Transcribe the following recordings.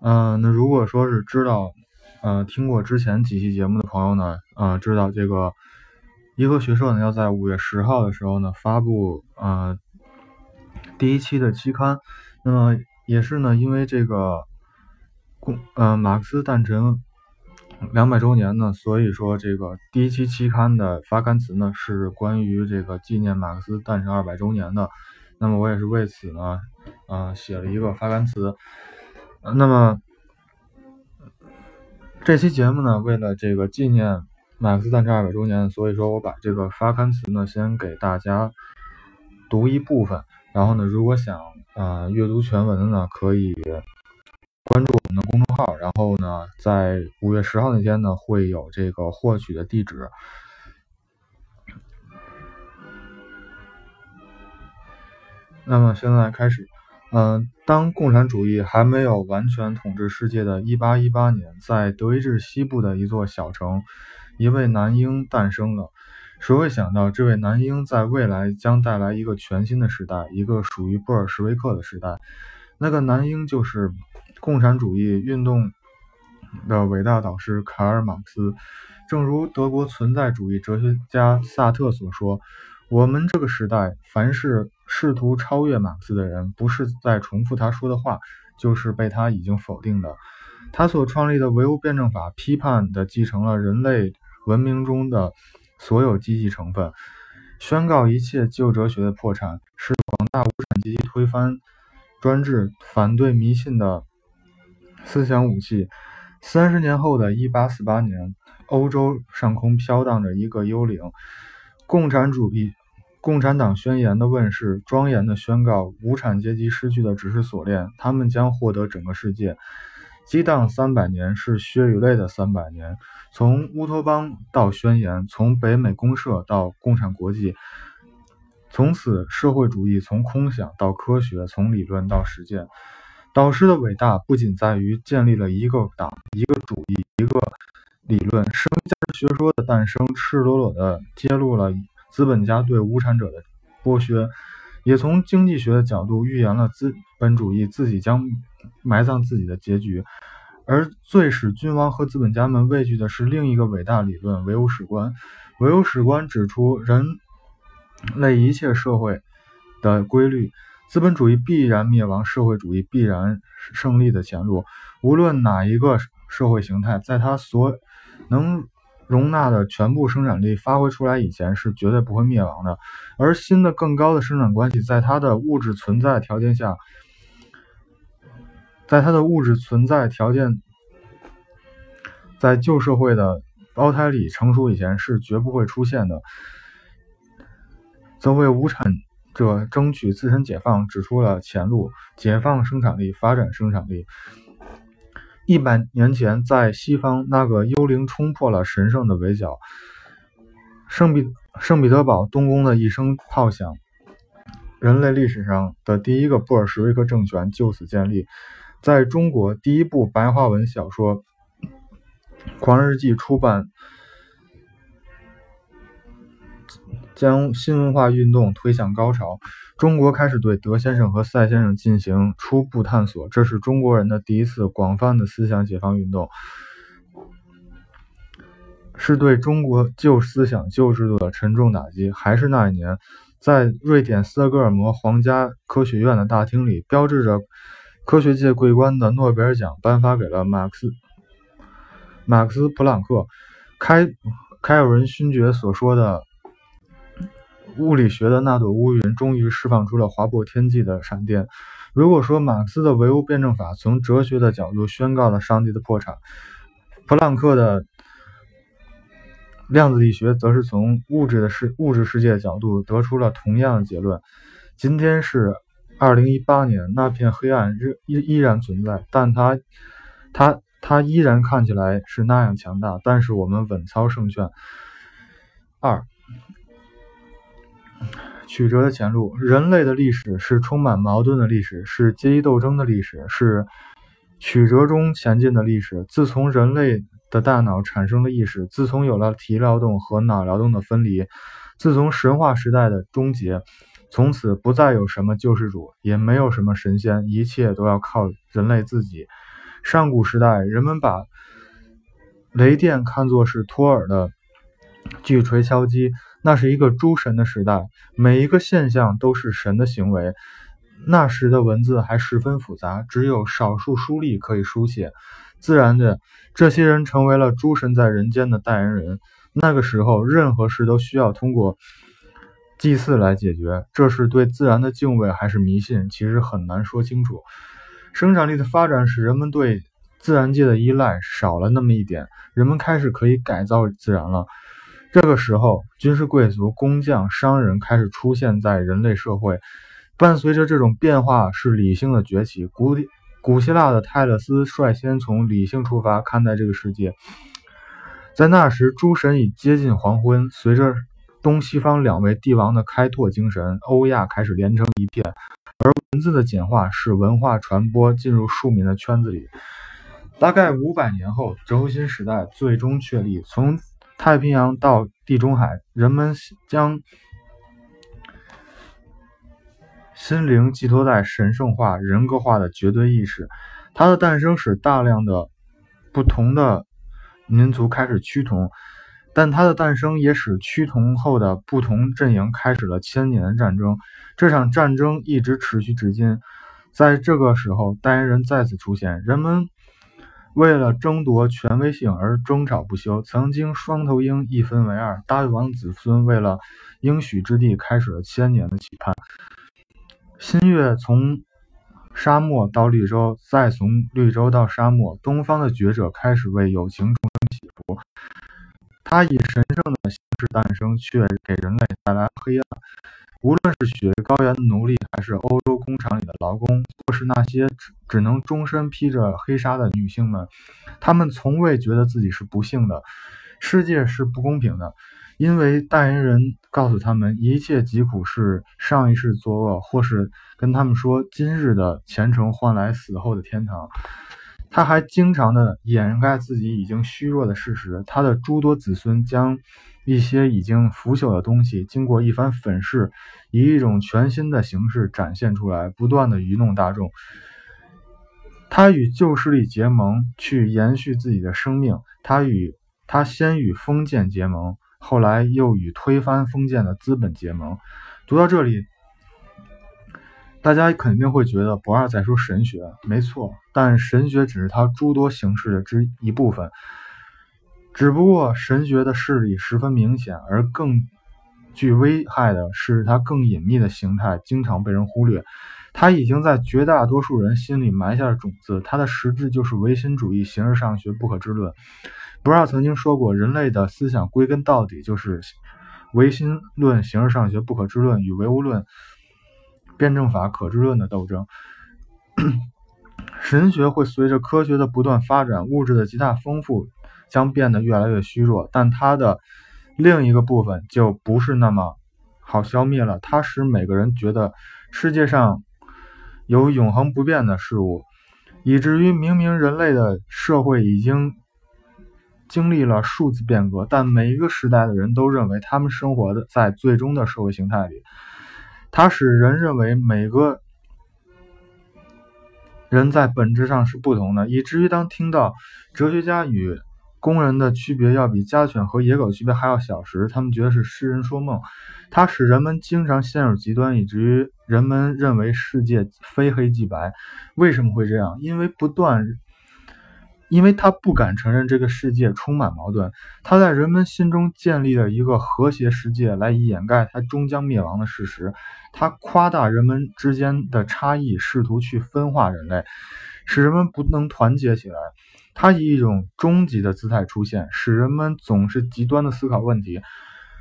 嗯，那如果说是知道，呃，听过之前几期节目的朋友呢，呃，知道这个颐和学社呢要在五月十号的时候呢发布呃第一期的期刊，那么也是呢因为这个共呃马克思诞辰两百周年呢，所以说这个第一期期刊的发刊词呢是关于这个纪念马克思诞辰二百周年的，那么我也是为此呢，呃，写了一个发刊词。那么这期节目呢，为了这个纪念马克思诞辰二百周年，所以说我把这个发刊词呢，先给大家读一部分。然后呢，如果想啊阅读全文的呢，可以关注我们的公众号。然后呢，在五月十号那天呢，会有这个获取的地址。那么现在开始。嗯，当共产主义还没有完全统治世界的1818年，在德意志西部的一座小城，一位男婴诞生了。谁会想到，这位男婴在未来将带来一个全新的时代，一个属于布尔什维克的时代？那个男婴就是共产主义运动的伟大导师卡尔·马克思。正如德国存在主义哲学家萨特所说。我们这个时代，凡是试图超越马克思的人，不是在重复他说的话，就是被他已经否定的。他所创立的唯物辩证法，批判地继承了人类文明中的所有积极成分，宣告一切旧哲学的破产，是广大无产阶级推翻专制、反对迷信的思想武器。三十年后的一八四八年，欧洲上空飘荡着一个幽灵，共产主义。共产党宣言的问世，庄严地宣告：无产阶级失去的只是锁链，他们将获得整个世界。激荡三百年，是血与泪的三百年。从乌托邦到宣言，从北美公社到共产国际，从此社会主义从空想到科学，从理论到实践。导师的伟大不仅在于建立了一个党、一个主义、一个理论，生价值学说的诞生，赤裸裸地揭露了。资本家对无产者的剥削，也从经济学的角度预言了资本主义自己将埋葬自己的结局。而最使君王和资本家们畏惧的是另一个伟大理论——唯物史观。唯物史观指出，人类一切社会的规律，资本主义必然灭亡，社会主义必然胜利的前路。无论哪一个社会形态，在它所能。容纳的全部生产力发挥出来以前是绝对不会灭亡的，而新的更高的生产关系在它的物质存在条件下，在它的物质存在条件在旧社会的胞胎里成熟以前是绝不会出现的，则为无产者争取自身解放指出了前路：解放生产力，发展生产力。一百年前，在西方，那个幽灵冲破了神圣的围剿，圣彼圣彼得堡东宫的一声炮响，人类历史上的第一个布尔什维克政权就此建立。在中国，第一部白话文小说《狂日记》出版。将新文化运动推向高潮，中国开始对德先生和赛先生进行初步探索，这是中国人的第一次广泛的思想解放运动，是对中国旧思想、旧制度的沉重打击。还是那一年，在瑞典斯德哥尔摩皇家科学院的大厅里，标志着科学界桂冠的诺贝尔奖颁发给了马克思马克思普朗克。开开尔文勋爵所说的。物理学的那朵乌云终于释放出了划破天际的闪电。如果说马克思的唯物辩证法从哲学的角度宣告了上帝的破产，普朗克的量子力学则是从物质的世物质世界角度得出了同样的结论。今天是二零一八年，那片黑暗依依然存在，但它它它依然看起来是那样强大。但是我们稳操胜券。二。曲折的前路，人类的历史是充满矛盾的历史，是阶级斗争的历史，是曲折中前进的历史。自从人类的大脑产生了意识，自从有了体力劳动和脑劳动的分离，自从神话时代的终结，从此不再有什么救世主，也没有什么神仙，一切都要靠人类自己。上古时代，人们把雷电看作是托尔的巨锤敲击，那是一个诸神的时代，每一个现象都是神的行为。那时的文字还十分复杂，只有少数书吏可以书写。自然的，这些人成为了诸神在人间的代言人。那个时候，任何事都需要通过祭祀来解决。这是对自然的敬畏还是迷信，其实很难说清楚。生产力的发展使人们对自然界的依赖少了那么一点，人们开始可以改造自然了。这个时候，军事贵族、工匠、商人开始出现在人类社会。伴随着这种变化，是理性的崛起。古古希腊的泰勒斯率先从理性出发看待这个世界。在那时，诸神已接近黄昏。随着东西方两位帝王的开拓精神，欧亚开始连成一片。而文字的简化使文化传播进入庶民的圈子里。大概五百年后，轴心时代最终确立。从太平洋到地中海，人们将。心灵寄托在神圣化、人格化的绝对意识，它的诞生使大量的不同的民族开始趋同，但它的诞生也使趋同后的不同阵营开始了千年的战争。这场战争一直持续至今。在这个时候，代言人再次出现，人们为了争夺权威性而争吵不休。曾经双头鹰一分为二，大禹王子孙为了应许之地开始了千年的期盼。新月从沙漠到绿洲，再从绿洲到沙漠。东方的觉者开始为友情重生祈福。他以神圣的形式诞生，却给人类带来黑暗。无论是雪高原的奴隶，还是欧洲工厂里的劳工，或是那些只只能终身披着黑纱的女性们，他们从未觉得自己是不幸的。世界是不公平的。因为代言人告诉他们，一切疾苦是上一世作恶，或是跟他们说今日的虔诚换来死后的天堂。他还经常的掩盖自己已经虚弱的事实。他的诸多子孙将一些已经腐朽的东西，经过一番粉饰，以一种全新的形式展现出来，不断的愚弄大众。他与旧势力结盟，去延续自己的生命。他与他先与封建结盟。后来又与推翻封建的资本结盟。读到这里，大家肯定会觉得不二在说神学，没错。但神学只是他诸多形式的之一部分。只不过神学的势力十分明显，而更具危害的是它更隐秘的形态，经常被人忽略。它已经在绝大多数人心里埋下了种子。它的实质就是唯心主义形而上学不可知论。博尔曾经说过，人类的思想归根到底就是唯心论、形而上学不可知论与唯物论、辩证法可知论的斗争。神学会随着科学的不断发展，物质的极大丰富，将变得越来越虚弱。但它的另一个部分就不是那么好消灭了。它使每个人觉得世界上有永恒不变的事物，以至于明明人类的社会已经。经历了数字变革，但每一个时代的人都认为他们生活的在最终的社会形态里。它使人认为每个人在本质上是不同的，以至于当听到哲学家与工人的区别要比家犬和野狗区别还要小时，他们觉得是痴人说梦。它使人们经常陷入极端，以至于人们认为世界非黑即白。为什么会这样？因为不断。因为他不敢承认这个世界充满矛盾，他在人们心中建立了一个和谐世界来掩盖他终将灭亡的事实。他夸大人们之间的差异，试图去分化人类，使人们不能团结起来。他以一种终极的姿态出现，使人们总是极端的思考问题：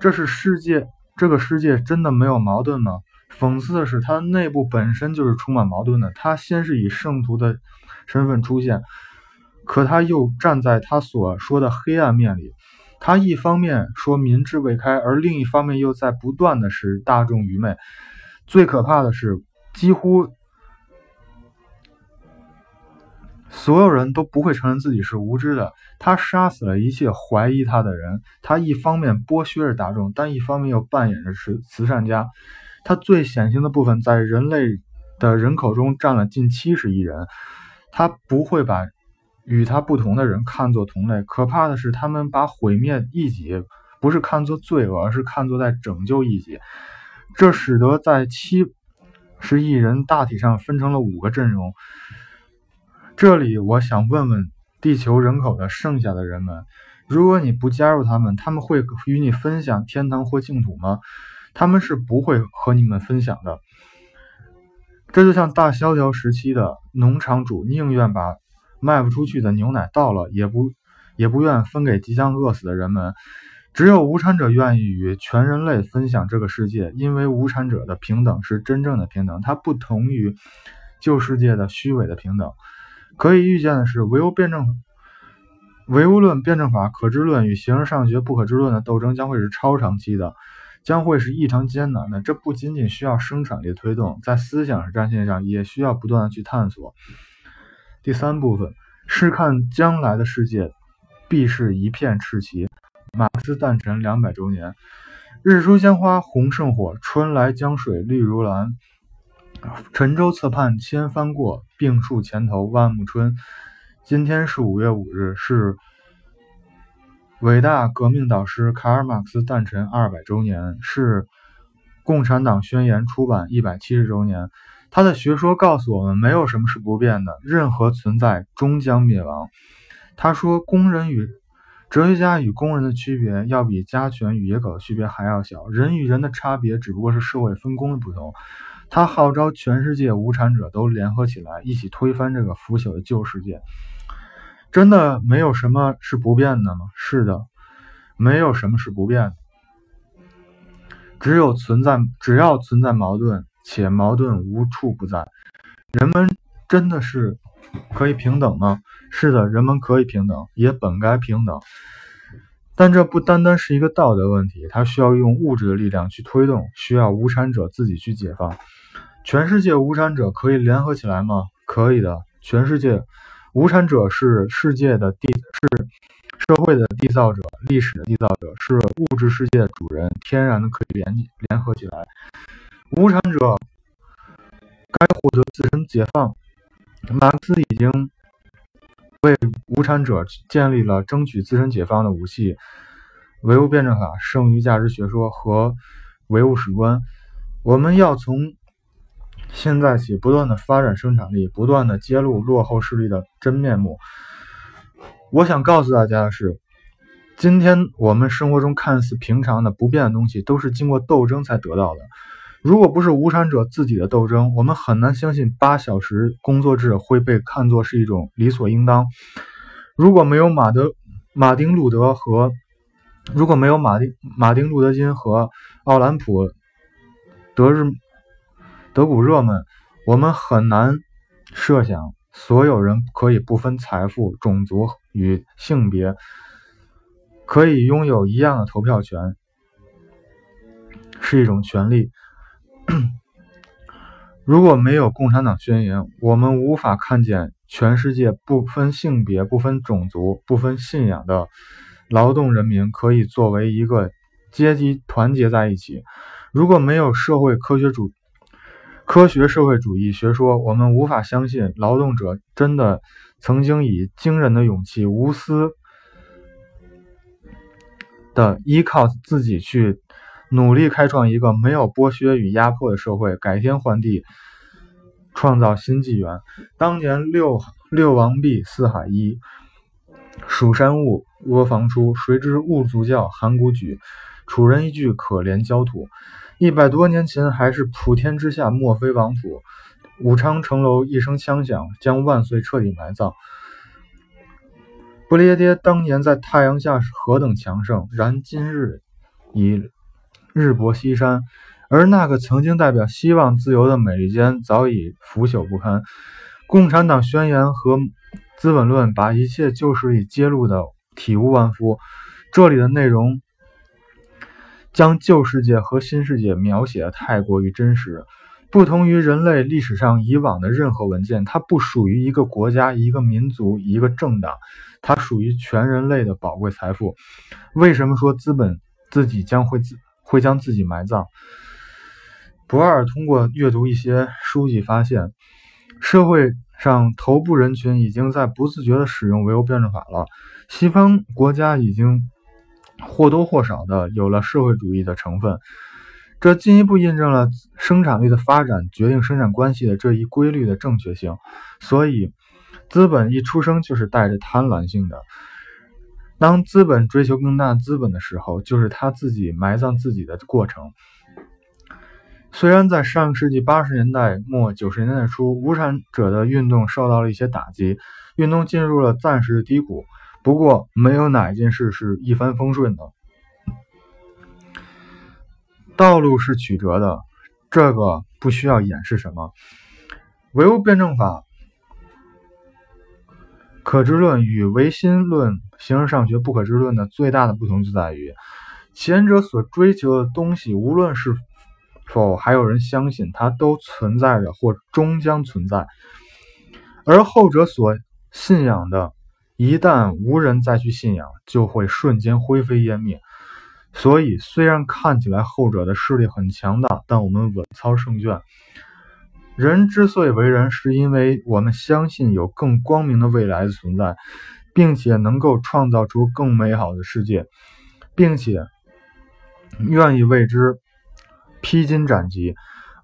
这是世界，这个世界真的没有矛盾吗？讽刺的是，他内部本身就是充满矛盾的。他先是以圣徒的身份出现。可他又站在他所说的黑暗面里，他一方面说民智未开，而另一方面又在不断的使大众愚昧。最可怕的是，几乎所有人都不会承认自己是无知的。他杀死了一切怀疑他的人。他一方面剥削着大众，但一方面又扮演着慈慈善家。他最显形的部分在人类的人口中占了近七十亿人。他不会把与他不同的人看作同类。可怕的是，他们把毁灭异己不是看作罪恶，而是看作在拯救异己。这使得在七十亿人大体上分成了五个阵容。这里，我想问问地球人口的剩下的人们：如果你不加入他们，他们会与你分享天堂或净土吗？他们是不会和你们分享的。这就像大萧条时期的农场主宁愿把卖不出去的牛奶倒了，也不也不愿分给即将饿死的人们。只有无产者愿意与全人类分享这个世界，因为无产者的平等是真正的平等，它不同于旧世界的虚伪的平等。可以预见的是，唯物辩证、唯物论辩证法、可知论与形而上学不可知论的斗争将会是超长期的。将会是异常艰难的。这不仅仅需要生产力推动，在思想战线上也需要不断的去探索。第三部分是看将来的世界必是一片赤旗。马克思诞辰两百周年，日出鲜花红胜火，春来江水绿如蓝。沉舟侧畔千帆过，病树前头万木春。今天是五月五日，是。伟大革命导师卡尔马克思诞辰二百周年，是《共产党宣言》出版一百七十周年。他的学说告诉我们，没有什么是不变的，任何存在终将灭亡。他说，工人与哲学家与工人的区别，要比家犬与野狗的区别还要小。人与人的差别，只不过是社会分工的不同。他号召全世界无产者都联合起来，一起推翻这个腐朽的旧世界。真的没有什么是不变的吗？是的，没有什么是不变的。只有存在，只要存在矛盾，且矛盾无处不在。人们真的是可以平等吗？是的，人们可以平等，也本该平等。但这不单单是一个道德问题，它需要用物质的力量去推动，需要无产者自己去解放。全世界无产者可以联合起来吗？可以的，全世界。无产者是世界的缔，是社会的缔造者，历史的缔造者，是物质世界的主人，天然的可以联联合起来。无产者该获得自身解放。马克思已经为无产者建立了争取自身解放的武器：唯物辩证法、剩余价值学说和唯物史观。我们要从。现在起，不断的发展生产力，不断的揭露落后势力的真面目。我想告诉大家的是，今天我们生活中看似平常的不变的东西，都是经过斗争才得到的。如果不是无产者自己的斗争，我们很难相信八小时工作制会被看作是一种理所应当。如果没有马德、马丁路德和如果没有马丁、马丁路德金和奥兰普、德日。德古热们，我们很难设想所有人可以不分财富、种族与性别，可以拥有一样的投票权，是一种权利。如果没有共产党宣言，我们无法看见全世界不分性别、不分种族、不分信仰的劳动人民可以作为一个阶级团结在一起。如果没有社会科学主。科学社会主义学说，我们无法相信劳动者真的曾经以惊人的勇气、无私的依靠自己去努力开创一个没有剥削与压迫的社会，改天换地，创造新纪元。当年六六王毕，四海一，蜀山兀，阿房出，谁知兀卒教，函谷举，楚人一句可怜焦土。一百多年前，还是普天之下莫非王土。武昌城楼一声枪响，将万岁彻底埋葬。不列颠当年在太阳下是何等强盛，然今日已日薄西山。而那个曾经代表希望自由的美利坚，早已腐朽不堪。共产党宣言和《资本论》把一切旧事已揭露的体无完肤。这里的内容。将旧世界和新世界描写的太过于真实，不同于人类历史上以往的任何文件，它不属于一个国家、一个民族、一个政党，它属于全人类的宝贵财富。为什么说资本自己将会自会将自己埋葬？博尔通过阅读一些书籍发现，社会上头部人群已经在不自觉地使用唯物辩证法了。西方国家已经或多或少的有了社会主义的成分，这进一步印证了生产力的发展决定生产关系的这一规律的正确性。所以，资本一出生就是带着贪婪性的。当资本追求更大资本的时候，就是他自己埋葬自己的过程。虽然在上世纪八十年代末九十年代初，无产者的运动受到了一些打击，运动进入了暂时的低谷。不过，没有哪一件事是一帆风顺的，道路是曲折的，这个不需要掩饰什么。唯物辩证法。可知论与唯心论形而上学不可知论的最大的不同就在于，前者所追求的东西，无论是否还有人相信，它都存在着或终将存在；而后者所信仰的，一旦无人再去信仰，就会瞬间灰飞烟灭。所以，虽然看起来后者的势力很强大，但我们稳操胜券。人之所以为人，是因为我们相信有更光明的未来的存在，并且能够创造出更美好的世界，并且愿意为之披荆斩棘。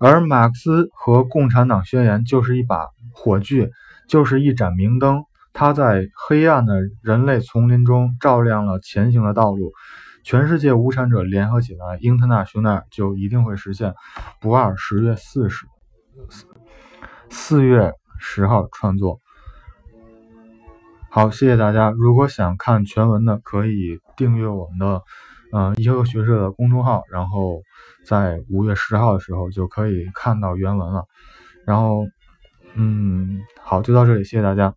而马克思和共产党宣言就是一把火炬，就是一盏明灯，它在黑暗的人类丛林中照亮了前行的道路。全世界无产者联合起来，英特纳雄耐尔就一定会实现。不二十月四十。四月十号创作，好，谢谢大家。如果想看全文的，可以订阅我们的，嗯，一和学社的公众号，然后在五月十号的时候就可以看到原文了。然后，嗯，好，就到这里，谢谢大家。